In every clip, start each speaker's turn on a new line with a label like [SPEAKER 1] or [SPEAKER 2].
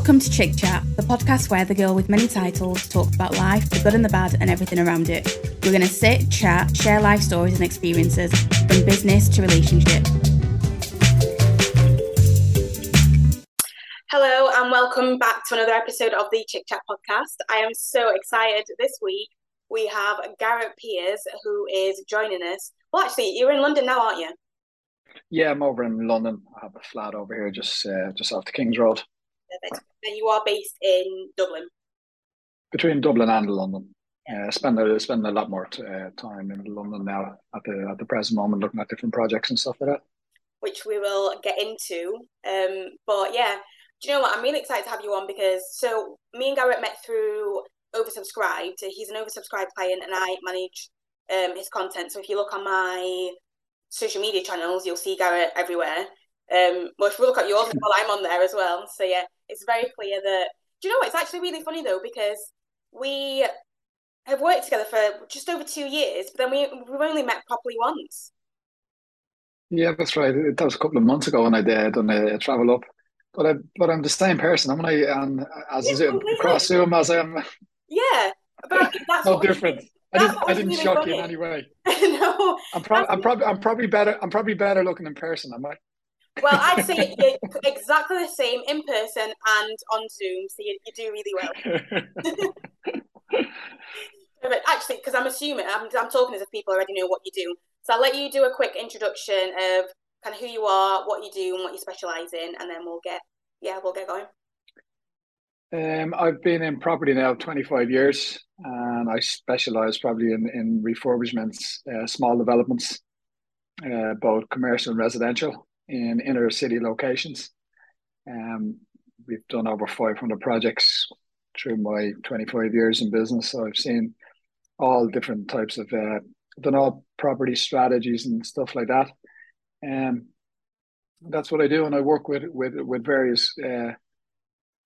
[SPEAKER 1] Welcome to Chick Chat, the podcast where the girl with many titles talks about life, the good and the bad, and everything around it. We're going to sit, chat, share life stories and experiences, from business to relationship. Hello, and welcome back to another episode of the Chick Chat podcast. I am so excited this week. We have Garrett Peers, who is joining us. Well, actually, you're in London now, aren't you?
[SPEAKER 2] Yeah, I'm over in London. I have a flat over here, just uh, just off the King's Road.
[SPEAKER 1] Perfect. And you are based in Dublin.
[SPEAKER 2] Between Dublin and London. Yeah, uh, spend a spend a lot more t- uh, time in London now at the at the present moment, looking at different projects and stuff like that.
[SPEAKER 1] Which we will get into. Um, but yeah, do you know what? I'm really excited to have you on because so me and Garrett met through oversubscribed. He's an oversubscribed client, and I manage um, his content. So if you look on my social media channels, you'll see Garrett everywhere. Um, well, if we look at yours, well, I'm on there as well. So yeah, it's very clear that. Do you know what? It's actually really funny though because we have worked together for just over two years, but then we we've only met properly once.
[SPEAKER 2] Yeah, that's right. That was a couple of months ago when I did on a travel up. But I, but I'm the same person. I'm I um, as yeah, Zoom, across Zoom as I am.
[SPEAKER 1] Yeah, but that's
[SPEAKER 2] no different. I didn't, I didn't really shock funny. you in any way. no, I'm, pro- I'm probably I'm probably better I'm probably better looking in person. Am I?
[SPEAKER 1] Well, I'd say exactly the same in person and on Zoom, so you, you do really well. but actually, because I'm assuming I'm, I'm talking as if people already know what you do, so I'll let you do a quick introduction of kind of who you are, what you do, and what you specialize in, and then we'll get yeah, we'll get going.
[SPEAKER 2] Um, I've been in property now 25 years, and I specialize probably in, in refurbishments, uh, small developments, uh, both commercial and residential in inner city locations. Um, we've done over 500 projects through my 25 years in business. So I've seen all different types of, uh, done all property strategies and stuff like that. Um, that's what I do, and I work with with with various uh,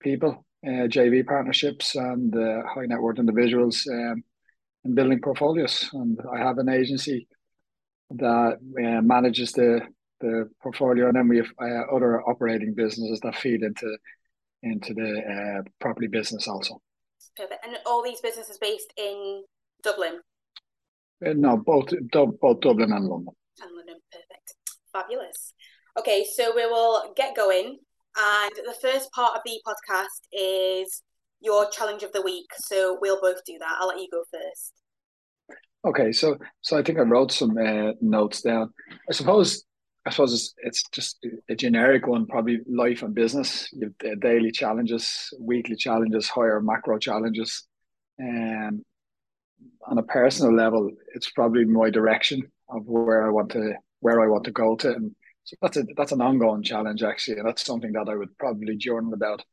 [SPEAKER 2] people uh, JV partnerships and uh, high net worth individuals um, and building portfolios. And I have an agency that uh, manages the the portfolio, and then we have uh, other operating businesses that feed into into the uh, property business also.
[SPEAKER 1] Perfect. And all these businesses based in Dublin.
[SPEAKER 2] Uh, no, both both Dublin and London.
[SPEAKER 1] And London, perfect, fabulous. Okay, so we will get going. And the first part of the podcast is your challenge of the week. So we'll both do that. I'll let you go first.
[SPEAKER 2] Okay, so so I think I wrote some uh, notes down. I suppose I suppose it's, it's just a generic one, probably life and business. You have daily challenges, weekly challenges, higher macro challenges, and on a personal level, it's probably my direction of where I want to where I want to go to, and so that's a that's an ongoing challenge actually, and that's something that I would probably journal about,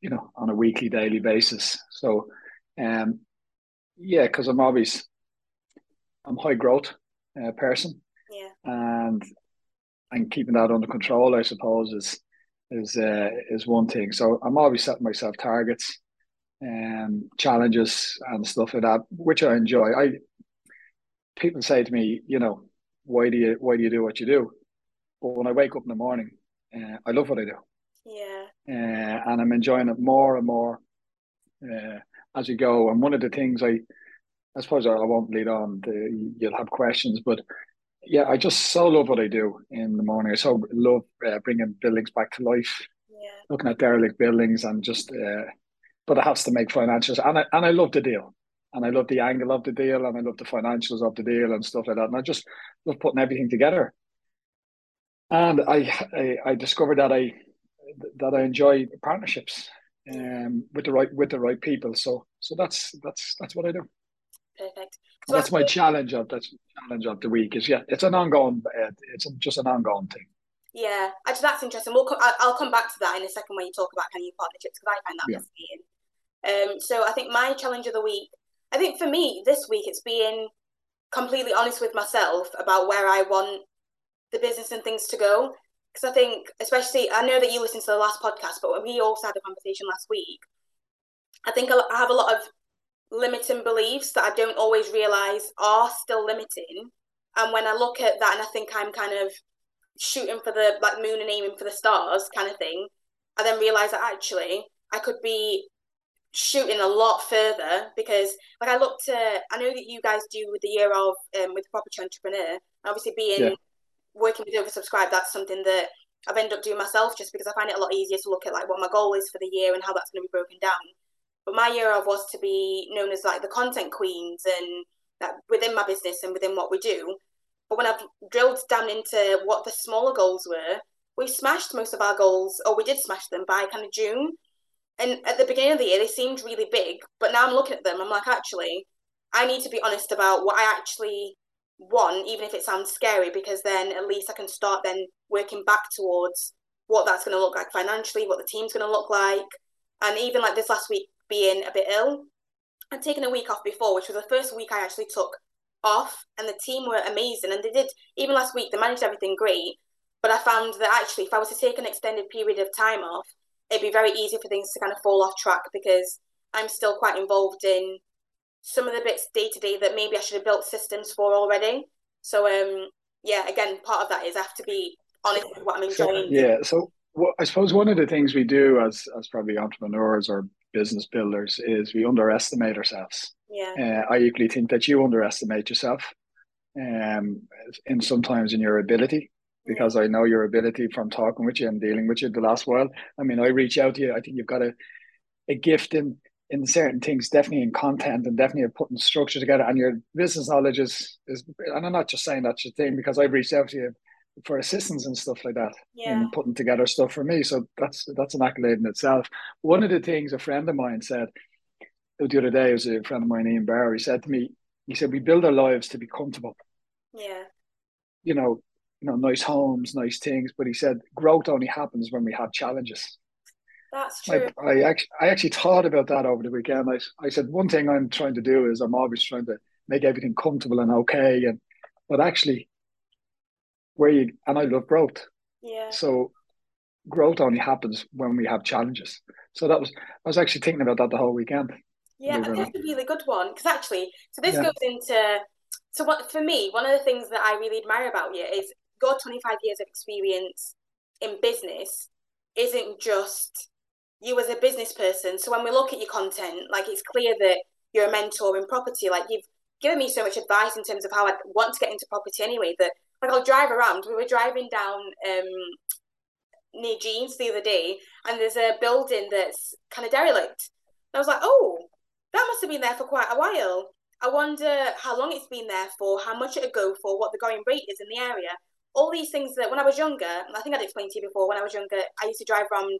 [SPEAKER 2] you know, on a weekly, daily basis. So, um, yeah, because I'm always I'm high growth uh, person,
[SPEAKER 1] yeah,
[SPEAKER 2] and and keeping that under control, I suppose, is is uh, is one thing. So I'm always setting myself targets and um, challenges and stuff like that, which I enjoy. I people say to me, you know, why do you why do you do what you do? But when I wake up in the morning, uh, I love what I do.
[SPEAKER 1] Yeah.
[SPEAKER 2] Uh, and I'm enjoying it more and more uh, as you go. And one of the things I, I suppose I won't lead on. To, you'll have questions, but yeah, I just so love what I do in the morning. I so love uh, bringing buildings back to life.
[SPEAKER 1] Yeah.
[SPEAKER 2] Looking at derelict buildings and just, uh, but it has to make financials, and I and I love the deal, and I love the angle of the deal, and I love the financials of the deal and stuff like that, and I just love putting everything together and I, I, I discovered that I that I enjoy partnerships um, with the right with the right people. So so that's that's that's what I do.
[SPEAKER 1] Perfect.
[SPEAKER 2] So that's my challenge of that's challenge of the week is yeah it's an ongoing uh, it's just an ongoing thing.
[SPEAKER 1] Yeah, actually that's interesting. We'll come, I'll come back to that in a second when you talk about kind of your partnerships because I find that yeah. fascinating. Um, so I think my challenge of the week, I think for me this week it's being completely honest with myself about where I want the business and things to go. Because I think, especially, I know that you listened to the last podcast, but we also had a conversation last week. I think I have a lot of limiting beliefs that I don't always realize are still limiting. And when I look at that and I think I'm kind of shooting for the like moon and aiming for the stars kind of thing, I then realize that actually I could be shooting a lot further because like I look to I know that you guys do with the year of um, with property entrepreneur obviously being yeah. working with oversubscribe that's something that I've ended up doing myself just because I find it a lot easier to look at like what my goal is for the year and how that's going to be broken down but my year of was to be known as like the content queens and that within my business and within what we do but when I've drilled down into what the smaller goals were we smashed most of our goals or we did smash them by kind of June and at the beginning of the year, they seemed really big, but now I'm looking at them, I'm like, actually, I need to be honest about what I actually want, even if it sounds scary, because then at least I can start then working back towards what that's going to look like financially, what the team's going to look like. And even like this last week being a bit ill, I'd taken a week off before, which was the first week I actually took off, and the team were amazing. And they did, even last week, they managed everything great. But I found that actually, if I was to take an extended period of time off, it'd be very easy for things to kind of fall off track because I'm still quite involved in some of the bits day to day that maybe I should have built systems for already. So um yeah, again, part of that is I have to be honest with what I'm enjoying.
[SPEAKER 2] So, yeah. So well, I suppose one of the things we do as as probably entrepreneurs or business builders is we underestimate ourselves.
[SPEAKER 1] Yeah.
[SPEAKER 2] Uh, I equally think that you underestimate yourself, um, and sometimes in your ability because I know your ability from talking with you and dealing with you the last while. I mean, I reach out to you. I think you've got a, a gift in in certain things, definitely in content and definitely putting structure together. And your business knowledge is is. And I'm not just saying that's your thing because I've reached out to you for assistance and stuff like that
[SPEAKER 1] yeah.
[SPEAKER 2] in putting together stuff for me. So that's that's an accolade in itself. One of the things a friend of mine said uh, the other day was a friend of mine, Ian Barr. He said to me, he said, "We build our lives to be comfortable."
[SPEAKER 1] Yeah.
[SPEAKER 2] You know, you know, nice homes, nice things. But he said growth only happens when we have challenges.
[SPEAKER 1] That's true.
[SPEAKER 2] I, I actually, I actually thought about that over the weekend. I, I said one thing I'm trying to do is I'm always trying to make everything comfortable and okay, and but actually, where you and I love growth.
[SPEAKER 1] Yeah.
[SPEAKER 2] So, growth only happens when we have challenges. So that was I was actually thinking about that the whole weekend.
[SPEAKER 1] Yeah, that's a really good one because actually, so this yeah. goes into so what for me one of the things that I really admire about you is got 25 years of experience in business isn't just you as a business person. So when we look at your content, like it's clear that you're a mentor in property. Like you've given me so much advice in terms of how I want to get into property anyway. That like I'll drive around. We were driving down um, near Jeans the other day, and there's a building that's kind of derelict. And I was like, oh, that must have been there for quite a while. I wonder how long it's been there for, how much it'll go for, what the going rate is in the area all these things that when I was younger, I think I'd explained to you before, when I was younger, I used to drive around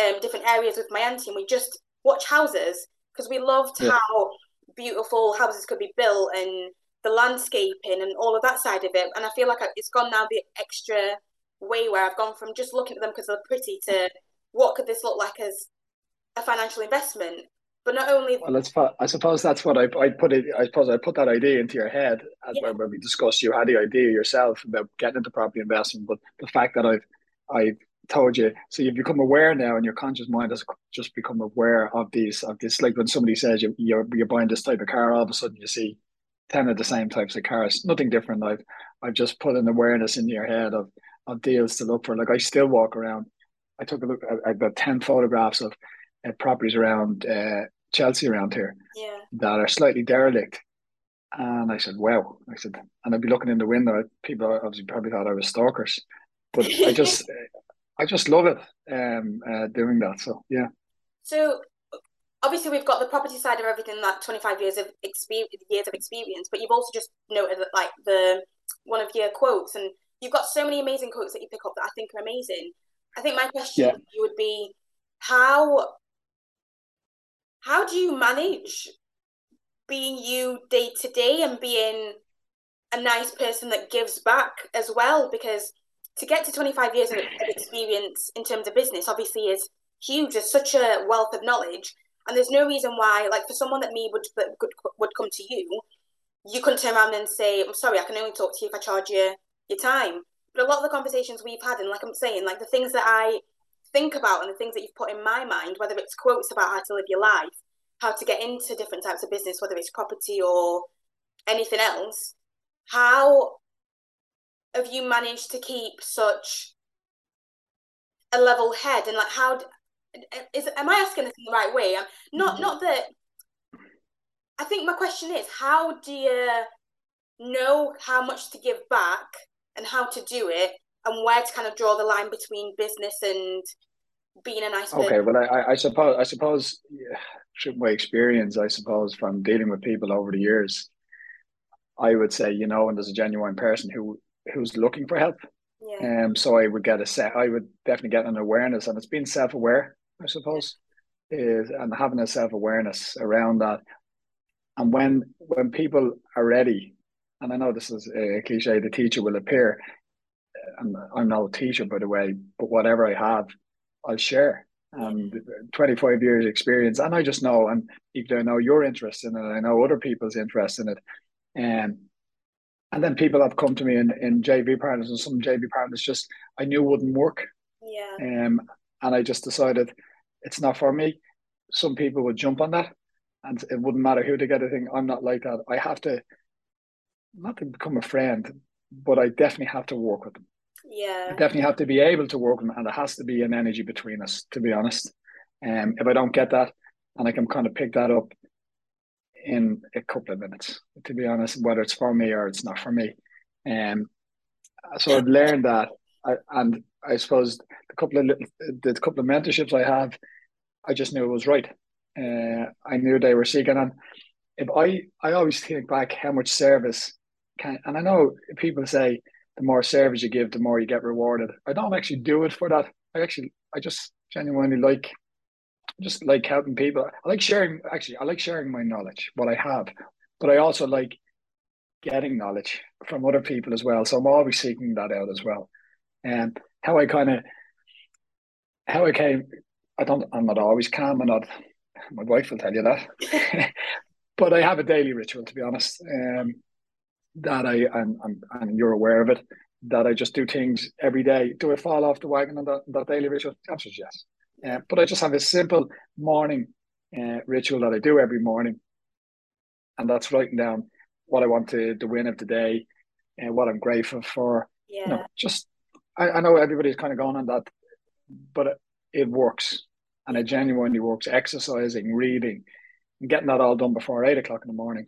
[SPEAKER 1] um, different areas with my auntie and we just watch houses because we loved yeah. how beautiful houses could be built and the landscaping and all of that side of it. And I feel like it's gone now the extra way where I've gone from just looking at them because they're pretty to what could this look like as a financial investment. But not only
[SPEAKER 2] well, let's. I suppose that's what I I put it. I suppose I put that idea into your head yeah. when, we discussed. You had the idea yourself about getting into property investment, but the fact that I've I told you, so you've become aware now, and your conscious mind has just become aware of these of this. Like when somebody says you you're you're buying this type of car, all of a sudden you see ten of the same types of cars. Nothing different. I've I've just put an awareness in your head of of deals to look for. Like I still walk around. I took a look. I, I've got ten photographs of uh, properties around uh, Chelsea around here
[SPEAKER 1] yeah.
[SPEAKER 2] that are slightly derelict. And I said, wow. I said, and I'd be looking in the window. People obviously probably thought I was stalkers, but I just, I just love it um, uh, doing that. So yeah.
[SPEAKER 1] So obviously we've got the property side of everything, that twenty five years of experience, years of experience. But you've also just noted that like the one of your quotes, and you've got so many amazing quotes that you pick up that I think are amazing. I think my question yeah. you would be, how how do you manage being you day to day and being a nice person that gives back as well? Because to get to 25 years of experience in terms of business obviously is huge. There's such a wealth of knowledge. And there's no reason why, like for someone that me would would, would come to you, you couldn't turn around and say, I'm sorry, I can only talk to you if I charge you your time. But a lot of the conversations we've had, and like I'm saying, like the things that I think about and the things that you've put in my mind, whether it's quotes about how to live your life, how to get into different types of business, whether it's property or anything else, how have you managed to keep such a level head and like how is am I asking this in the right way? I'm not mm-hmm. not that. I think my question is how do you know how much to give back and how to do it and where to kind of draw the line between business and being a nice person?
[SPEAKER 2] okay well I, I suppose i suppose yeah, my experience i suppose from dealing with people over the years i would say you know when there's a genuine person who who's looking for help yeah. um so i would get a set i would definitely get an awareness and it's being self-aware i suppose is and having a self-awareness around that and when when people are ready and i know this is a cliche the teacher will appear I'm, I'm no teacher by the way but whatever i have I'll share. And 25 years experience, and I just know, and even I know your interest in it, I know other people's interest in it, and um, and then people have come to me in, in JV partners, and some JV partners just I knew wouldn't work.
[SPEAKER 1] Yeah.
[SPEAKER 2] Um, and I just decided it's not for me. Some people would jump on that, and it wouldn't matter who they get a thing. I'm not like that. I have to not to become a friend, but I definitely have to work with them.
[SPEAKER 1] Yeah.
[SPEAKER 2] I definitely have to be able to work, them, and there has to be an energy between us, to be honest. Um, if I don't get that, and I can kind of pick that up in a couple of minutes, to be honest, whether it's for me or it's not for me. Um, so I've learned that, I, and I suppose the couple of little, the couple of mentorships I have, I just knew it was right. Uh, I knew they were seeking, and if I, I always think back how much service can, and I know people say the more service you give, the more you get rewarded. I don't actually do it for that. I actually, I just genuinely like, just like helping people. I like sharing. Actually, I like sharing my knowledge, what I have, but I also like getting knowledge from other people as well. So I'm always seeking that out as well. And how I kind of, how I came, I don't, I'm not always calm. I'm not. My wife will tell you that, but I have a daily ritual to be honest. Um, that I and, and, and you're aware of it that I just do things every day. Do I fall off the wagon on that, that daily ritual? The answer is yes. Uh, but I just have a simple morning uh, ritual that I do every morning, and that's writing down what I want to the win of the day and uh, what I'm grateful for.
[SPEAKER 1] Yeah.
[SPEAKER 2] You know, just I, I know everybody's kind of going on that, but it, it works, and it genuinely works. Exercising, reading, and getting that all done before eight o'clock in the morning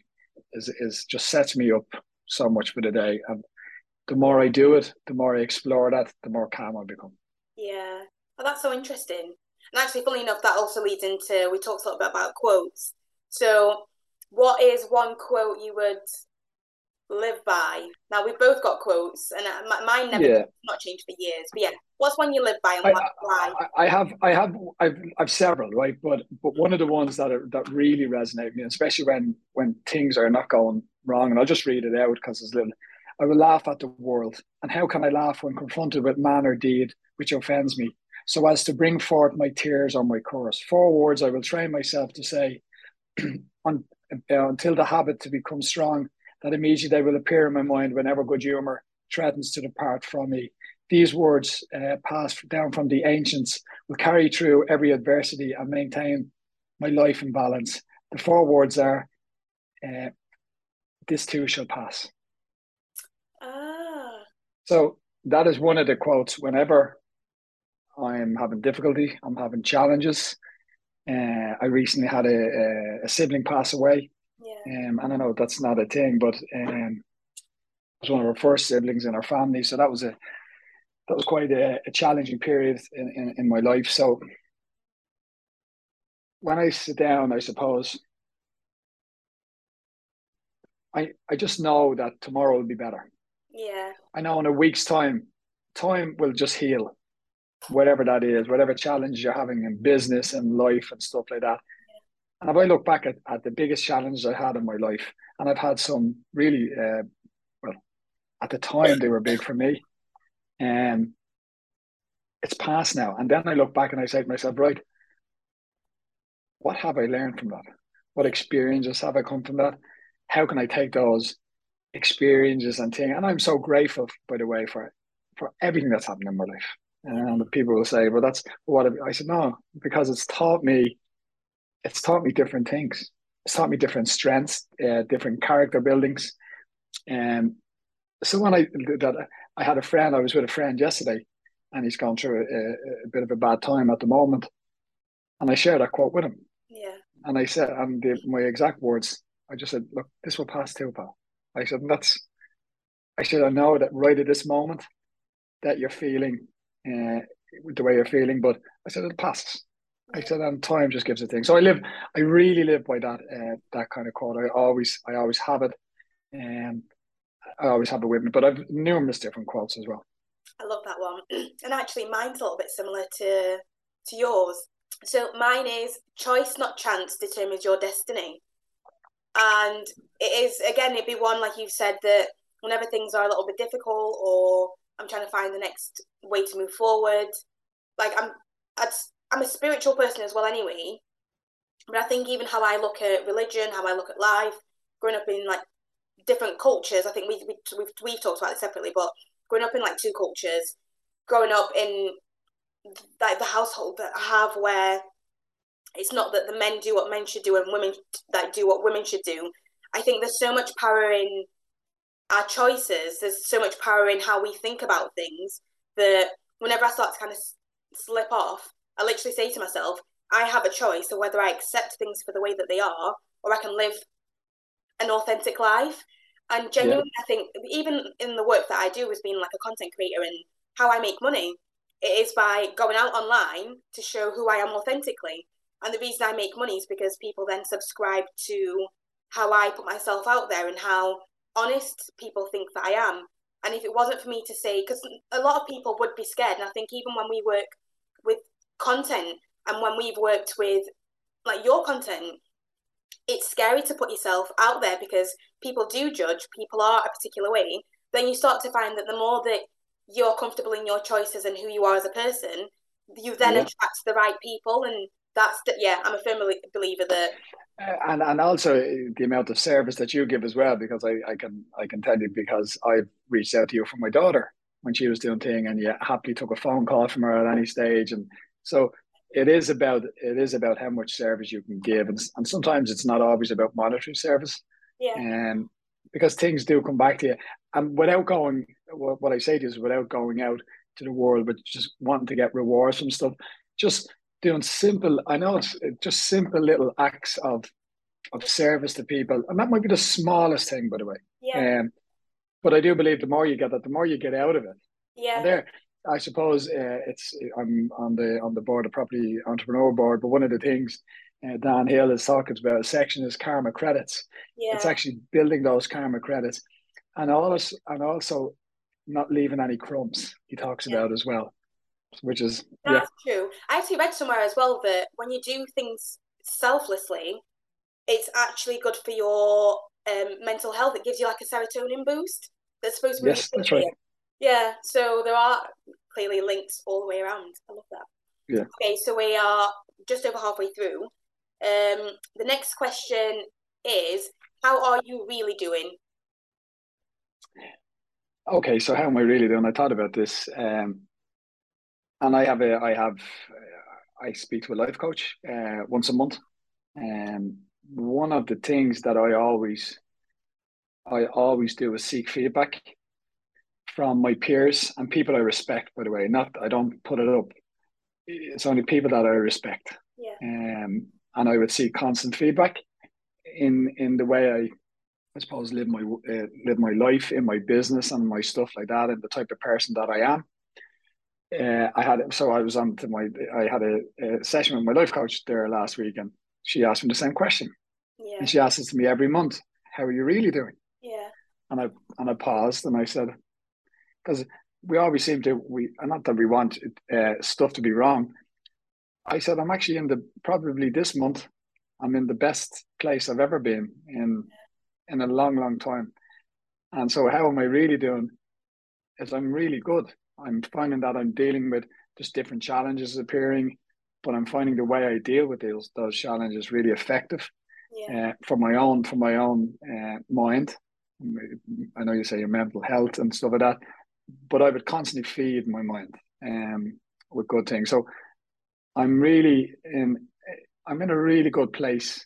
[SPEAKER 2] is is just sets me up so much for the day. And the more I do it, the more I explore that, the more calm I become.
[SPEAKER 1] Yeah. Well, that's so interesting. And actually, funny enough, that also leads into we talked a little bit about quotes. So, what is one quote you would live by? Now we've both got quotes, and uh, mine never yeah. not changed for years. But yeah, what's one you live by, and I, why?
[SPEAKER 2] I, I have, I have, I've, I've several, right? But but one of the ones that are, that really resonate with me, especially when when things are not going wrong, and I'll just read it out because it's little. I will laugh at the world, and how can I laugh when confronted with man or deed which offends me, so as to bring forth my tears on my course? Four words I will train myself to say on, uh, until the habit to become strong, that immediately they will appear in my mind whenever good humour threatens to depart from me. These words, uh, passed down from the ancients, will carry through every adversity and maintain my life in balance. The four words are uh, this too shall pass.
[SPEAKER 1] Ah.
[SPEAKER 2] So that is one of the quotes whenever I'm having difficulty, I'm having challenges. Uh, I recently had a, a, a, sibling pass away. Um, and I know that's not a thing, but um, it was one of our first siblings in our family. So that was a that was quite a, a challenging period in, in, in my life. So when I sit down, I suppose I I just know that tomorrow will be better.
[SPEAKER 1] Yeah.
[SPEAKER 2] I know in a week's time, time will just heal, whatever that is, whatever challenge you're having in business and life and stuff like that. And if I look back at, at the biggest challenges I had in my life, and I've had some really, uh, well, at the time they were big for me, and um, it's past now. And then I look back and I say to myself, right, what have I learned from that? What experiences have I come from that? how can I take those experiences and things? And I'm so grateful, by the way, for for everything that's happened in my life. And people will say, "Well, that's what I said." No, because it's taught me. It's taught me different things. It's taught me different strengths, uh, different character buildings. And so when I that I had a friend, I was with a friend yesterday, and he's gone through a, a, bit of a bad time at the moment. And I shared that quote with him.
[SPEAKER 1] Yeah.
[SPEAKER 2] And I said, and the, my exact words, I just said, look, this will pass too, pal. I said, that's, I said, I know that right at this moment that you're feeling uh, the way you're feeling, but I said, it passes. I said, and time just gives a thing. So I live, I really live by that, uh, that kind of quote. I always, I always have it. And I always have it with me, but I've numerous different quotes as well.
[SPEAKER 1] I love that one. And actually, mine's a little bit similar to to yours. So mine is choice, not chance, determines your destiny. And it is again, it'd be one like you've said that whenever things are a little bit difficult, or I'm trying to find the next way to move forward. Like I'm, I'm a spiritual person as well, anyway. But I think even how I look at religion, how I look at life, growing up in like different cultures. I think we, we we've we've talked about it separately, but growing up in like two cultures, growing up in like the household that I have where it's not that the men do what men should do and women that do what women should do. I think there's so much power in our choices. There's so much power in how we think about things that whenever I start to kind of slip off, I literally say to myself, I have a choice of whether I accept things for the way that they are or I can live an authentic life. And genuinely, yeah. I think even in the work that I do as being like a content creator and how I make money, it is by going out online to show who I am authentically. And the reason I make money is because people then subscribe to how I put myself out there and how honest people think that I am. And if it wasn't for me to say, because a lot of people would be scared, and I think even when we work content and when we've worked with like your content, it's scary to put yourself out there because people do judge, people are a particular way. Then you start to find that the more that you're comfortable in your choices and who you are as a person, you then yeah. attract the right people. And that's, the, yeah, I'm a firm believer that.
[SPEAKER 2] Uh, and and also the amount of service that you give as well, because I, I can I can tell you because I've reached out to you for my daughter when she was doing thing, and you happily took a phone call from her at any stage, and so it is about it is about how much service you can give, and, and sometimes it's not always about monetary service.
[SPEAKER 1] Yeah.
[SPEAKER 2] And um, because things do come back to you, and without going, what, what I say to you is without going out to the world, but just wanting to get rewards from stuff, just doing simple. I know it's just simple little acts of of service to people, and that might be the smallest thing, by the way.
[SPEAKER 1] Yeah. Um,
[SPEAKER 2] but I do believe the more you get that, the more you get out of it.
[SPEAKER 1] Yeah.
[SPEAKER 2] And there, I suppose uh, it's I'm on the on the board of property entrepreneur board, but one of the things uh, Dan Hill is talking about a section is karma credits.
[SPEAKER 1] Yeah.
[SPEAKER 2] It's actually building those karma credits, and also and also not leaving any crumbs. He talks yeah. about as well, which is
[SPEAKER 1] that's yeah. true. I actually read somewhere as well that when you do things selflessly, it's actually good for your um, mental health. It gives you like a serotonin boost. That's supposed to be
[SPEAKER 2] yes, that's right.
[SPEAKER 1] Yeah, so there are clearly links all the way around. I love that.
[SPEAKER 2] Yeah.
[SPEAKER 1] Okay, so we are just over halfway through. Um, the next question is, how are you really doing?
[SPEAKER 2] Okay, so how am I really doing? I thought about this, um, and I have a, I have, uh, I speak to a life coach uh, once a month, and um, one of the things that I always, I always do is seek feedback from my peers and people I respect, by the way. Not I don't put it up. It's only people that I respect.
[SPEAKER 1] Yeah.
[SPEAKER 2] Um, and I would see constant feedback in in the way I, I suppose, live my uh, live my life in my business and my stuff like that, and the type of person that I am. Uh, I had so I was on to my I had a, a, session with my life coach there last week, and she asked me the same question.
[SPEAKER 1] Yeah.
[SPEAKER 2] And she asks it to me every month. How are you really doing?
[SPEAKER 1] Yeah.
[SPEAKER 2] And I and I paused and I said, because we always seem to we not that we want uh, stuff to be wrong. I said I'm actually in the probably this month I'm in the best place I've ever been in in a long long time. And so how am I really doing? Is I'm really good. I'm finding that I'm dealing with just different challenges appearing, but I'm finding the way I deal with those those challenges really effective.
[SPEAKER 1] Yeah.
[SPEAKER 2] Uh, for my own for my own uh, mind. I know you say your mental health and stuff like that but I would constantly feed my mind um, with good things. So I'm really in I'm in a really good place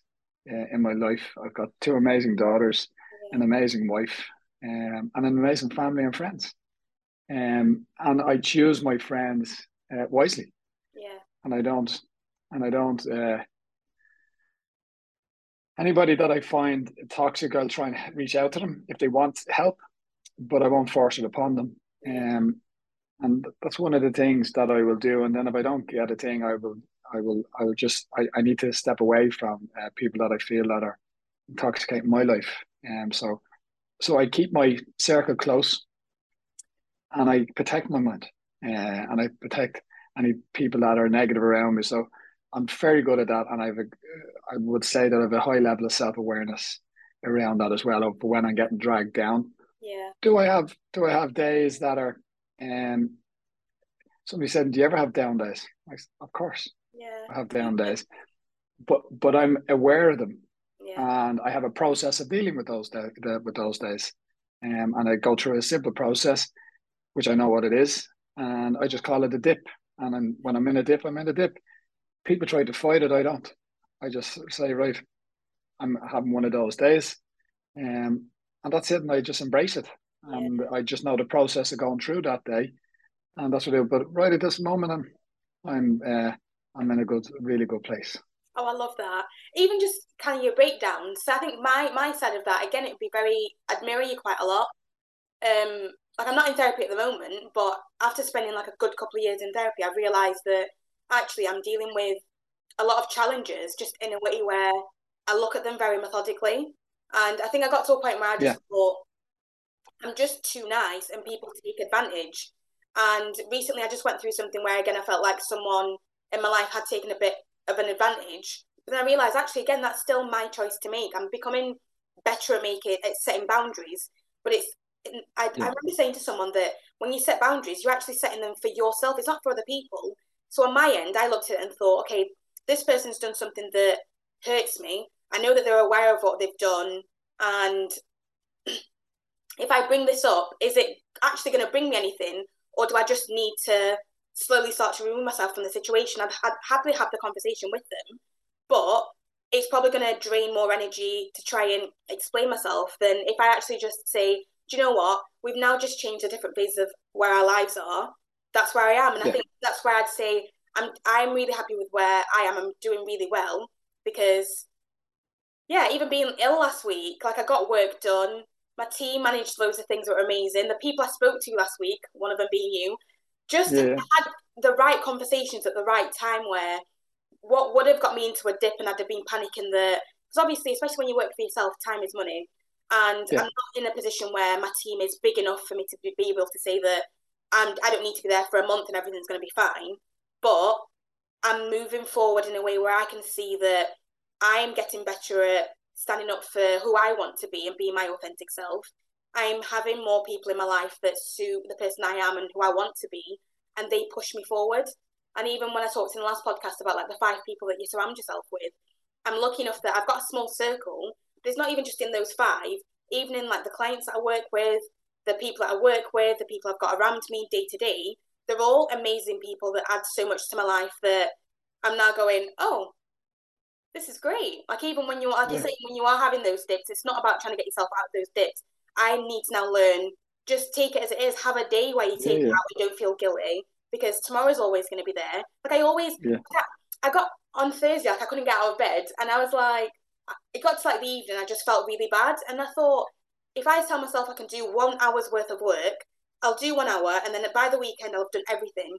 [SPEAKER 2] uh, in my life. I've got two amazing daughters, an amazing wife, um, and an amazing family and friends. Um, and I choose my friends uh, wisely.
[SPEAKER 1] Yeah.
[SPEAKER 2] And I don't, and I don't. Uh, anybody that I find toxic, I'll try and reach out to them if they want help, but I won't force it upon them. Um, and that's one of the things that I will do. And then if I don't get a thing, I will, I will, I will just, I, I need to step away from uh, people that I feel that are intoxicating my life. And um, so, so I keep my circle close, and I protect my mind, uh, and I protect any people that are negative around me. So I'm very good at that, and I've a, I would say that I have a high level of self awareness around that as well. Of when I'm getting dragged down.
[SPEAKER 1] Yeah.
[SPEAKER 2] Do I have Do I have days that are um? Somebody said, "Do you ever have down days?" I, said, of course.
[SPEAKER 1] Yeah.
[SPEAKER 2] I have down days, but but I'm aware of them,
[SPEAKER 1] yeah.
[SPEAKER 2] and I have a process of dealing with those day, with those days, um, and I go through a simple process, which I know what it is, and I just call it a dip. And I'm, when I'm in a dip, I'm in a dip people try to fight it. I don't. I just say, right, I'm having one of those days, um, and that's it. And I just embrace it, and yeah. I just know the process of going through that day, and that's what I do. But right at this moment, I'm, I'm, uh, I'm in a good, really good place.
[SPEAKER 1] Oh, I love that. Even just kind of your breakdowns. So I think my my side of that again, it'd be very. I'd mirror you quite a lot. Um, like I'm not in therapy at the moment, but after spending like a good couple of years in therapy, I realised that actually I'm dealing with a lot of challenges just in a way where I look at them very methodically. And I think I got to a point where I just yeah. thought, I'm just too nice and people take advantage. And recently I just went through something where, again, I felt like someone in my life had taken a bit of an advantage. But then I realized, actually, again, that's still my choice to make. I'm becoming better at making at setting boundaries. But it's, I, yeah. I remember saying to someone that when you set boundaries, you're actually setting them for yourself. It's not for other people. So on my end, I looked at it and thought, okay, this person's done something that hurts me. I know that they're aware of what they've done. And if I bring this up, is it actually going to bring me anything? Or do I just need to slowly start to remove myself from the situation? I'd, I'd happily have the conversation with them. But it's probably going to drain more energy to try and explain myself than if I actually just say, do you know what? We've now just changed a different phase of where our lives are that's where I am. And yeah. I think that's where I'd say I'm I'm really happy with where I am. I'm doing really well because yeah, even being ill last week, like I got work done. My team managed loads of things that were amazing. The people I spoke to last week, one of them being you, just yeah. had the right conversations at the right time where what would have got me into a dip and I'd have been panicking that because obviously, especially when you work for yourself, time is money. And yeah. I'm not in a position where my team is big enough for me to be able to say that I'm, I don't need to be there for a month and everything's going to be fine. But I'm moving forward in a way where I can see that I'm getting better at standing up for who I want to be and be my authentic self. I'm having more people in my life that suit the person I am and who I want to be, and they push me forward. And even when I talked in the last podcast about like the five people that you surround yourself with, I'm lucky enough that I've got a small circle. It's not even just in those five, even in like the clients that I work with, the people that I work with, the people I've got around me day to day, they're all amazing people that add so much to my life that I'm now going, oh, this is great. Like even when you are, like yeah. you when you are having those dips, it's not about trying to get yourself out of those dips. I need to now learn. Just take it as it is. Have a day where you take yeah, yeah. it out. You don't feel guilty because tomorrow's always going to be there. Like I always,
[SPEAKER 2] yeah.
[SPEAKER 1] I got on Thursday, like I couldn't get out of bed, and I was like, it got to like the evening, I just felt really bad, and I thought, if I tell myself I can do one hour's worth of work, I'll do one hour, and then by the weekend I'll have done everything.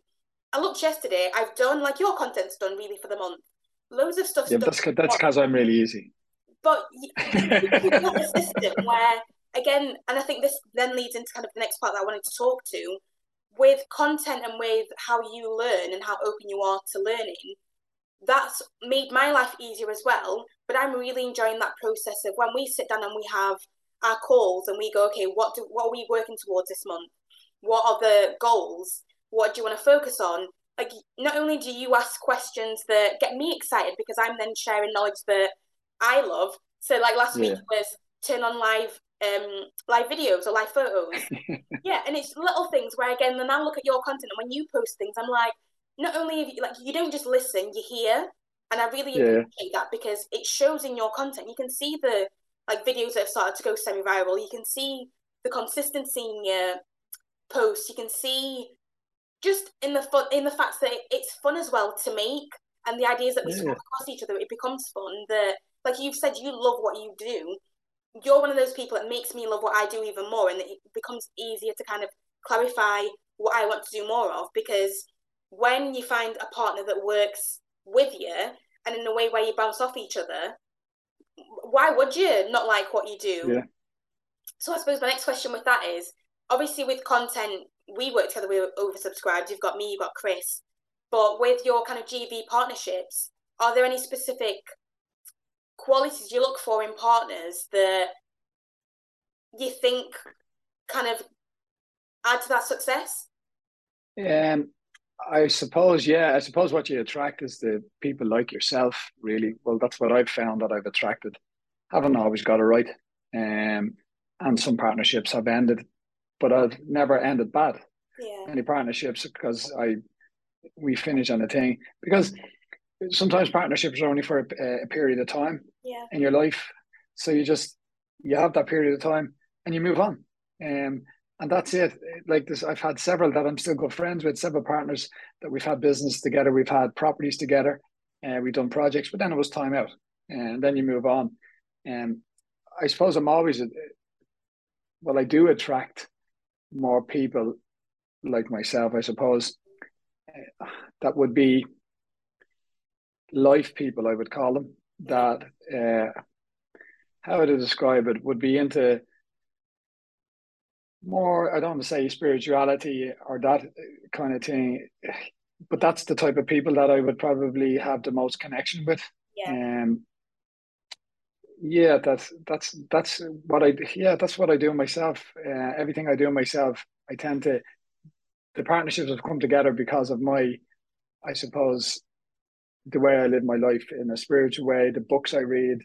[SPEAKER 1] I looked yesterday. I've done like your content's done really for the month. Loads of stuff.
[SPEAKER 2] Yeah, that's that's because I'm really easy.
[SPEAKER 1] But you, got a system where again, and I think this then leads into kind of the next part that I wanted to talk to with content and with how you learn and how open you are to learning. That's made my life easier as well. But I'm really enjoying that process of when we sit down and we have our calls and we go, okay, what do what are we working towards this month? What are the goals? What do you want to focus on? Like, not only do you ask questions that get me excited because I'm then sharing knowledge that I love. So, like last yeah. week was turn on live um live videos or live photos. yeah, and it's little things where again, then I look at your content and when you post things, I'm like, not only you, like you don't just listen, you hear, and I really yeah. appreciate that because it shows in your content. You can see the like videos that have started to go semi-viral, you can see the consistency in your posts, you can see just in the fun in the fact that it's fun as well to make and the ideas that we yeah. across each other, it becomes fun. That like you've said, you love what you do. You're one of those people that makes me love what I do even more, and it becomes easier to kind of clarify what I want to do more of because when you find a partner that works with you and in a way where you bounce off each other, why would you not like what you do?
[SPEAKER 2] Yeah.
[SPEAKER 1] So I suppose my next question with that is obviously with content, we work together, we're oversubscribed. You've got me, you've got Chris. But with your kind of JV partnerships, are there any specific qualities you look for in partners that you think kind of add to that success?
[SPEAKER 2] Um, I suppose, yeah. I suppose what you attract is the people like yourself. Really, well, that's what I've found that I've attracted. Haven't always got it right, um, and some partnerships have ended, but I've never ended bad.
[SPEAKER 1] Yeah.
[SPEAKER 2] Any partnerships because I we finish on a thing because sometimes partnerships are only for a, a period of time
[SPEAKER 1] yeah.
[SPEAKER 2] in your life, so you just you have that period of time and you move on. Um, and that's it. Like this, I've had several that I'm still good friends with, several partners that we've had business together, we've had properties together, and uh, we've done projects, but then it was time out, and then you move on. And I suppose I'm always, well, I do attract more people like myself, I suppose, that would be life people, I would call them, that, uh, how to describe it, would be into more, I don't want to say spirituality or that kind of thing, but that's the type of people that I would probably have the most connection with.
[SPEAKER 1] Yeah.
[SPEAKER 2] Um, yeah, that's that's that's what I yeah that's what I do myself. Uh, everything I do myself, I tend to the partnerships have come together because of my, I suppose, the way I live my life in a spiritual way, the books I read,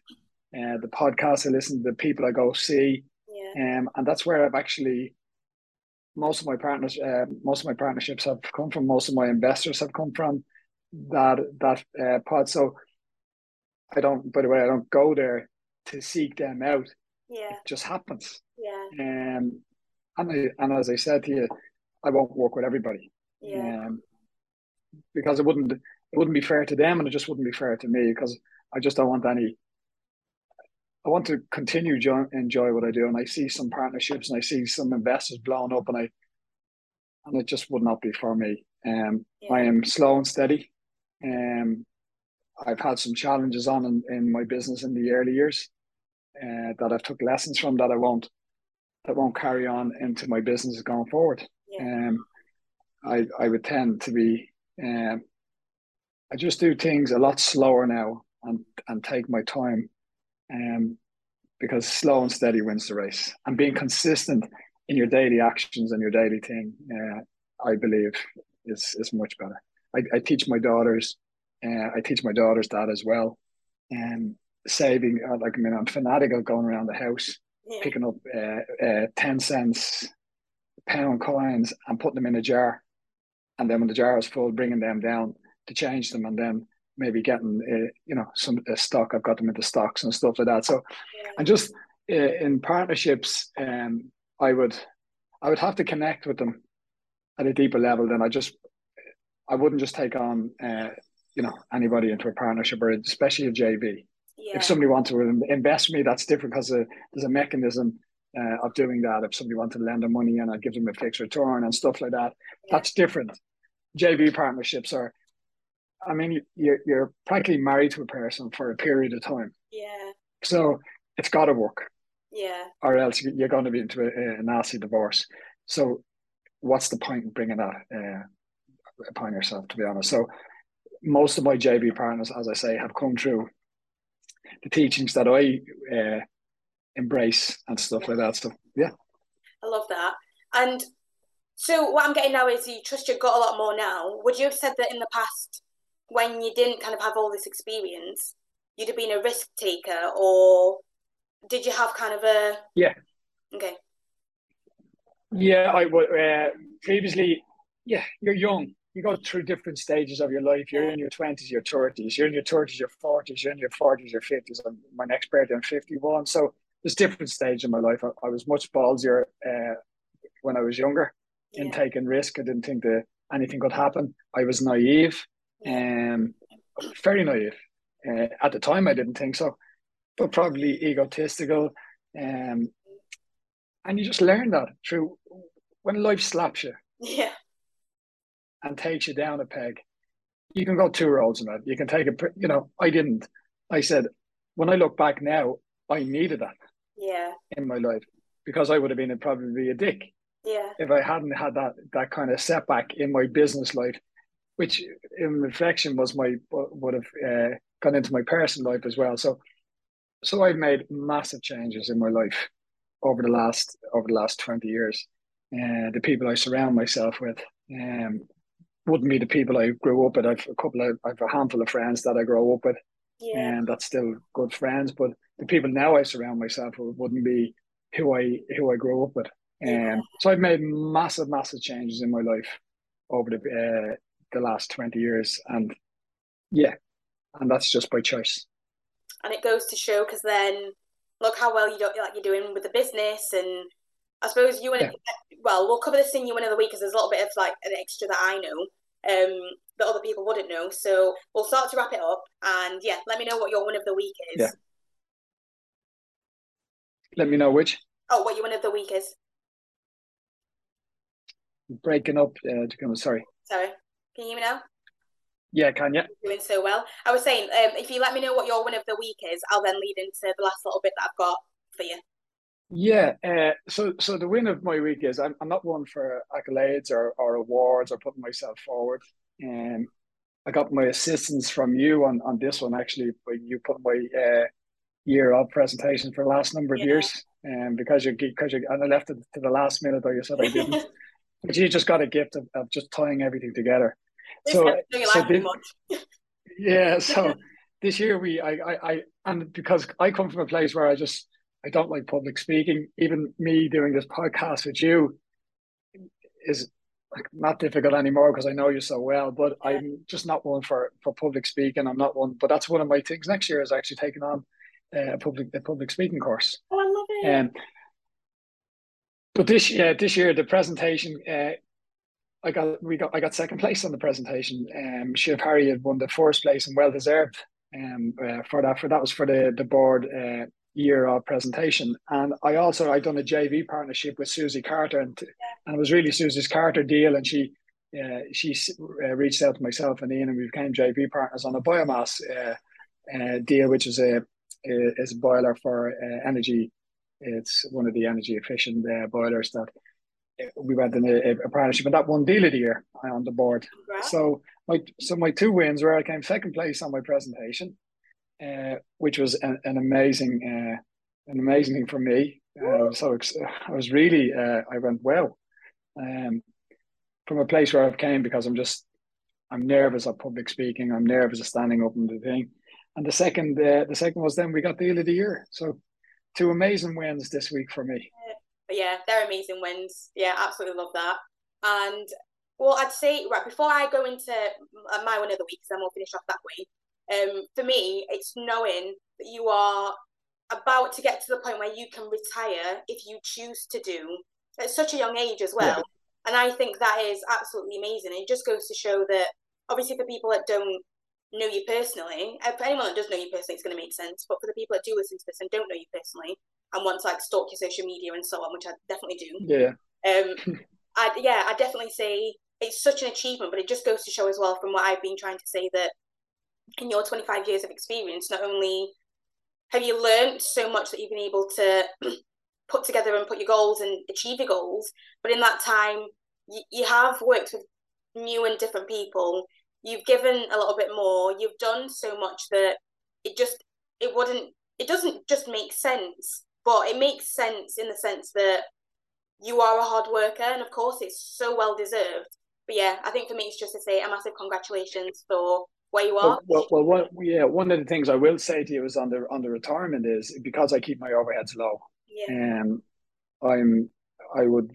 [SPEAKER 2] uh, the podcasts I listen to, the people I go see,
[SPEAKER 1] yeah.
[SPEAKER 2] Um, and that's where I've actually most of my partners, uh, most of my partnerships have come from. Most of my investors have come from that that uh, pod. So I don't. By the way, I don't go there to seek them out.
[SPEAKER 1] Yeah,
[SPEAKER 2] it just happens.
[SPEAKER 1] Yeah.
[SPEAKER 2] Um, and I, and as I said to you, I won't work with everybody.
[SPEAKER 1] Yeah.
[SPEAKER 2] Um, because it wouldn't it wouldn't be fair to them, and it just wouldn't be fair to me because I just don't want any I want to continue to enjoy what I do, and I see some partnerships and I see some investors blowing up, and I and it just would not be for me. Um, yeah. I am slow and steady. Um, I've had some challenges on in, in my business in the early years uh, that I've took lessons from that I won't that won't carry on into my business going forward.
[SPEAKER 1] Yeah.
[SPEAKER 2] Um, I I would tend to be um, I just do things a lot slower now and and take my time um, because slow and steady wins the race. And being consistent in your daily actions and your daily thing, uh, I believe, is is much better. I, I teach my daughters, uh, I teach my daughters that as well, and um, saving. Uh, like I mean, I'm fanatical going around the house, yeah. picking up uh, uh, ten cents, pound coins, and putting them in a jar, and then when the jar is full, bringing them down to change them, and then maybe getting uh, you know some uh, stock. I've got them into stocks and stuff like that. So, yeah. and just uh, in partnerships, um, I would I would have to connect with them at a deeper level than I just I wouldn't just take on uh, you know anybody into a partnership or especially a JV.
[SPEAKER 1] Yeah.
[SPEAKER 2] If somebody wants to invest me, that's different because there's a mechanism uh, of doing that. If somebody wants to lend them money and I give them a fixed return and stuff like that, yeah. that's different. JV partnerships are I mean, you're you're practically married to a person for a period of time.
[SPEAKER 1] Yeah.
[SPEAKER 2] So it's got to work.
[SPEAKER 1] Yeah.
[SPEAKER 2] Or else you're going to be into a, a nasty divorce. So what's the point in bringing that uh, upon yourself? To be honest, so most of my JV partners, as I say, have come through the teachings that I uh, embrace and stuff like that. So yeah.
[SPEAKER 1] I love that. And so what I'm getting now is you trust your gut a lot more now. Would you have said that in the past when you didn't kind of have all this experience, you'd have been a risk taker, or did you have kind of a
[SPEAKER 2] yeah?
[SPEAKER 1] Okay.
[SPEAKER 2] Yeah, I would. Uh, previously, yeah, you're young. You go through different stages of your life. You're in your twenties, your thirties. You're in your thirties, your forties. You're in your forties, your fifties. I'm my next birthday. I'm fifty-one. So there's different stages in my life. I, I was much ballsier uh, when I was younger. yeah. in taking risk. I didn't think that anything could happen. I was naive, um, very naive. Uh, at the time, I didn't think so, but probably egotistical. Um, and you just learn that through when life slaps you.
[SPEAKER 1] Yeah.
[SPEAKER 2] And takes you down a peg. You can go two roads in that. You can take a, you know, I didn't. I said, when I look back now, I needed that.
[SPEAKER 1] Yeah.
[SPEAKER 2] In my life because I would have been probably a dick.
[SPEAKER 1] Yeah.
[SPEAKER 2] If I hadn't had that that kind of setback in my business life, which in reflection was my would have uh, gone into my personal life as well. So, so I've made massive changes in my life over the last over the last twenty years. And uh, the people I surround myself with um, wouldn't be the people I grew up with. I've a couple of I've a handful of friends that I grew up with, yeah. and that's still good friends. But the people now I surround myself with wouldn't be who I who I grew up with. Um, so I've made massive, massive changes in my life over the uh, the last twenty years, and yeah, and that's just by choice.
[SPEAKER 1] And it goes to show because then look how well you don't like you're doing with the business, and I suppose you and yeah. well, we'll cover this in you another week because there's a little bit of like an extra that I know um, that other people wouldn't know. So we'll start to wrap it up, and yeah, let me know what your win of the week is.
[SPEAKER 2] Yeah. Let me know which.
[SPEAKER 1] Oh, what your win of the week is
[SPEAKER 2] breaking up. Uh, sorry.
[SPEAKER 1] Sorry. Can you hear me now?
[SPEAKER 2] Yeah, can you?
[SPEAKER 1] Doing so well. I was saying, um, if you let me know what your win of the week is, I'll then lead into the last little bit that I've got for you.
[SPEAKER 2] Yeah, uh, so so the win of my week is I'm, I'm not one for accolades or, or awards or putting myself forward. Um, I got my assistance from you on, on this one actually, you put my uh, year of presentation for the last number of yeah. years, and um, because you because you and I left it to the last minute, or you said I didn't. but you just got a gift of, of just tying everything together. so, so this, yeah, so this year we I, I I and because I come from a place where I just I don't like public speaking. Even me doing this podcast with you is like not difficult anymore because I know you so well. But. I'm just not one for for public speaking. I'm not one. But that's one of my things. Next year is actually taking on uh, a public a public speaking course.
[SPEAKER 1] Oh, I love it. Um,
[SPEAKER 2] but this year, this year the presentation, uh, I got we got I got second place on the presentation. Um, Shiv Harry had won the first place and well deserved. Um, uh, for that for that was for the the board uh, year of presentation. And I also I done a JV partnership with Susie Carter, and and it was really Susie's Carter deal, and she. Uh, she uh, reached out to myself and Ian, and we became JV partners on a biomass uh, uh, deal, which is a is a boiler for uh, energy it's one of the energy efficient uh, boilers that we went in a, a, partnership, and that one deal of the year on the board. So my so my two wins were I came second place on my presentation, which was an, an amazing uh, an amazing thing for me. Uh, so I was really uh, I went well, um, from a place where I've came because I'm just I'm nervous of public speaking. I'm nervous of standing up and the thing. And the second uh, the second was then we got deal of the year. So two amazing wins this week for me.
[SPEAKER 1] Yeah, they're amazing wins. Yeah, absolutely love that. And well, I'd say right before I go into my win of the week, then we'll finish off that way. Um, for me, it's knowing that you are about to get to the point where you can retire if you choose to do at such a young age as well. Yeah. And I think that is absolutely amazing. It just goes to show that obviously for people that don't know you personally, uh, for anyone that does know you personally, it's going to make sense. But for the people that do listen to this and don't know you personally and want to like stalk your social media and so on, which I definitely do.
[SPEAKER 2] Yeah.
[SPEAKER 1] Um, I yeah, I definitely say it's such an achievement, but it just goes to show as well from what I've been trying to say that in your 25 years of experience, not only have you learned so much that you've been able to put together and put your goals and achieve your goals, but in that time, you, you have worked with new and different people. You've given a little bit more. You've done so much that it just it wouldn't it doesn't just make sense but it makes sense in the sense that you are a hard worker and of course it's so well deserved. But yeah i think for me it's just to say a massive congratulations for where you are
[SPEAKER 2] well, well, well yeah one of the things i will say to you is on the on the retirement is because i keep my overheads low yeah. um i'm i would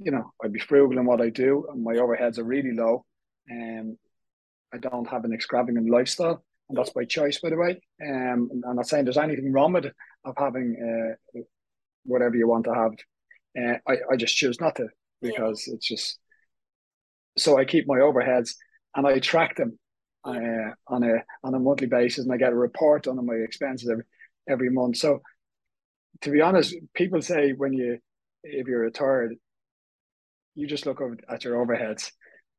[SPEAKER 2] you know i'd be frugal in what i do and my overheads are really low um I don't have an extravagant lifestyle, and that's by choice, by the way. Um, I'm not saying there's anything wrong with of having uh, whatever you want to have. Uh, I, I just choose not to because yeah. it's just so I keep my overheads and I track them uh, on a on a monthly basis, and I get a report on my expenses every every month. So, to be honest, people say when you if you're retired, you just look at your overheads,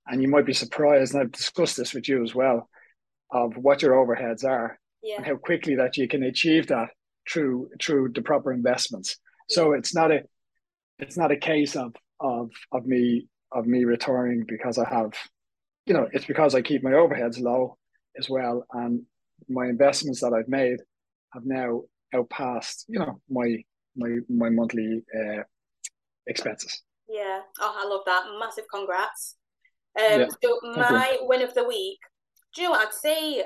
[SPEAKER 2] and you might be surprised. And I've discussed this with you as well, of what your overheads are
[SPEAKER 1] yeah.
[SPEAKER 2] and how quickly that you can achieve that through through the proper investments. So it's not a it's not a case of of of me of me retiring because I have you know, it's because I keep my overheads low as well, and my investments that I've made have now outpassed, you know, my my my monthly uh, expenses.
[SPEAKER 1] Yeah. Oh, I love that. Massive congrats. Um, yeah. So my win of the week. Do you know what I'd say?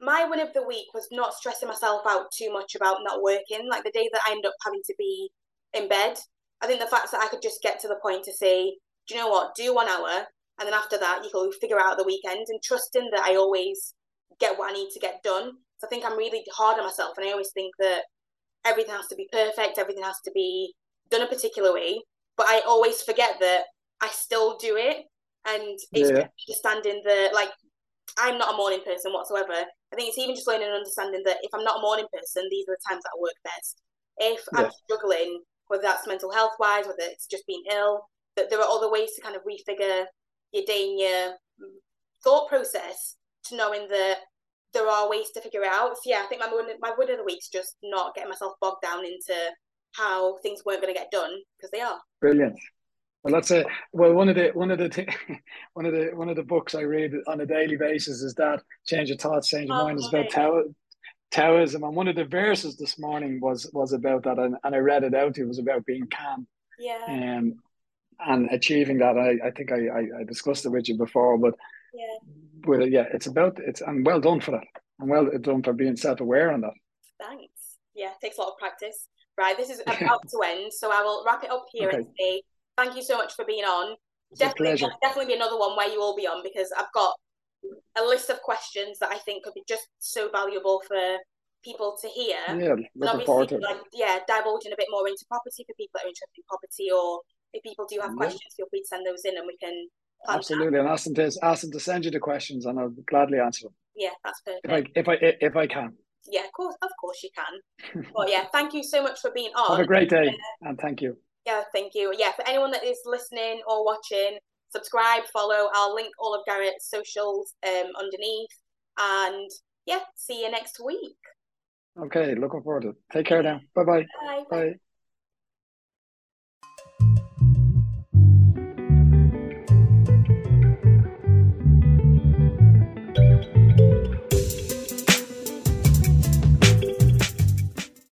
[SPEAKER 1] My win of the week was not stressing myself out too much about not working. Like the day that I end up having to be in bed, I think the fact that I could just get to the point to say, do you know what? Do one hour, and then after that you can figure out the weekend and trusting that I always get what I need to get done. So I think I'm really hard on myself, and I always think that everything has to be perfect, everything has to be done a particular way. But I always forget that I still do it, and it's yeah. understanding that like I'm not a morning person whatsoever. I think it's even just learning and understanding that if I'm not a morning person, these are the times that I work best. If yeah. I'm struggling, whether that's mental health wise, whether it's just being ill, that there are other ways to kind of refigure your day and your thought process to knowing that there are ways to figure it out. So yeah, I think my word, my word of the week's just not getting myself bogged down into how things weren't going to get done because they are.
[SPEAKER 2] Brilliant. Well, that's it. Well, one of the one of the th- one of the one of the books I read on a daily basis is that change your thoughts, change your oh, mind is about Tao, Taoism, and one of the verses this morning was was about that, and, and I read it out. It was about being calm.
[SPEAKER 1] Yeah.
[SPEAKER 2] Um, and achieving that. I, I think I, I, I discussed it with you before, but
[SPEAKER 1] yeah,
[SPEAKER 2] but yeah, it's about it's and well done for that, and well done for being self aware on that.
[SPEAKER 1] Thanks. Yeah, it takes a lot of practice. Right, this is about to end, so I will wrap it up here okay. and say thank you so much for being on.
[SPEAKER 2] It's definitely,
[SPEAKER 1] definitely be another one where you will be on because I've got a list of questions that I think could be just so valuable for people to hear.
[SPEAKER 2] Yeah, looking forward to
[SPEAKER 1] like yeah, divulging a bit more into property for people that are interested in property or if people do have questions, feel free to send those in and we can.
[SPEAKER 2] Absolutely, and ask them to ask them to send you the questions, and I'll gladly answer them.
[SPEAKER 1] Yeah, that's perfect.
[SPEAKER 2] If I if I if I can.
[SPEAKER 1] Yeah, of course, of course you can. but yeah, thank you so much for being on.
[SPEAKER 2] Have a great day, and thank you.
[SPEAKER 1] Yeah, thank you. Yeah, for anyone that is listening or watching, subscribe, follow. I'll link all of Garrett's socials um underneath, and yeah, see you next week.
[SPEAKER 2] Okay, looking forward to it. Take care now. Bye-bye.
[SPEAKER 1] Bye.
[SPEAKER 2] Bye.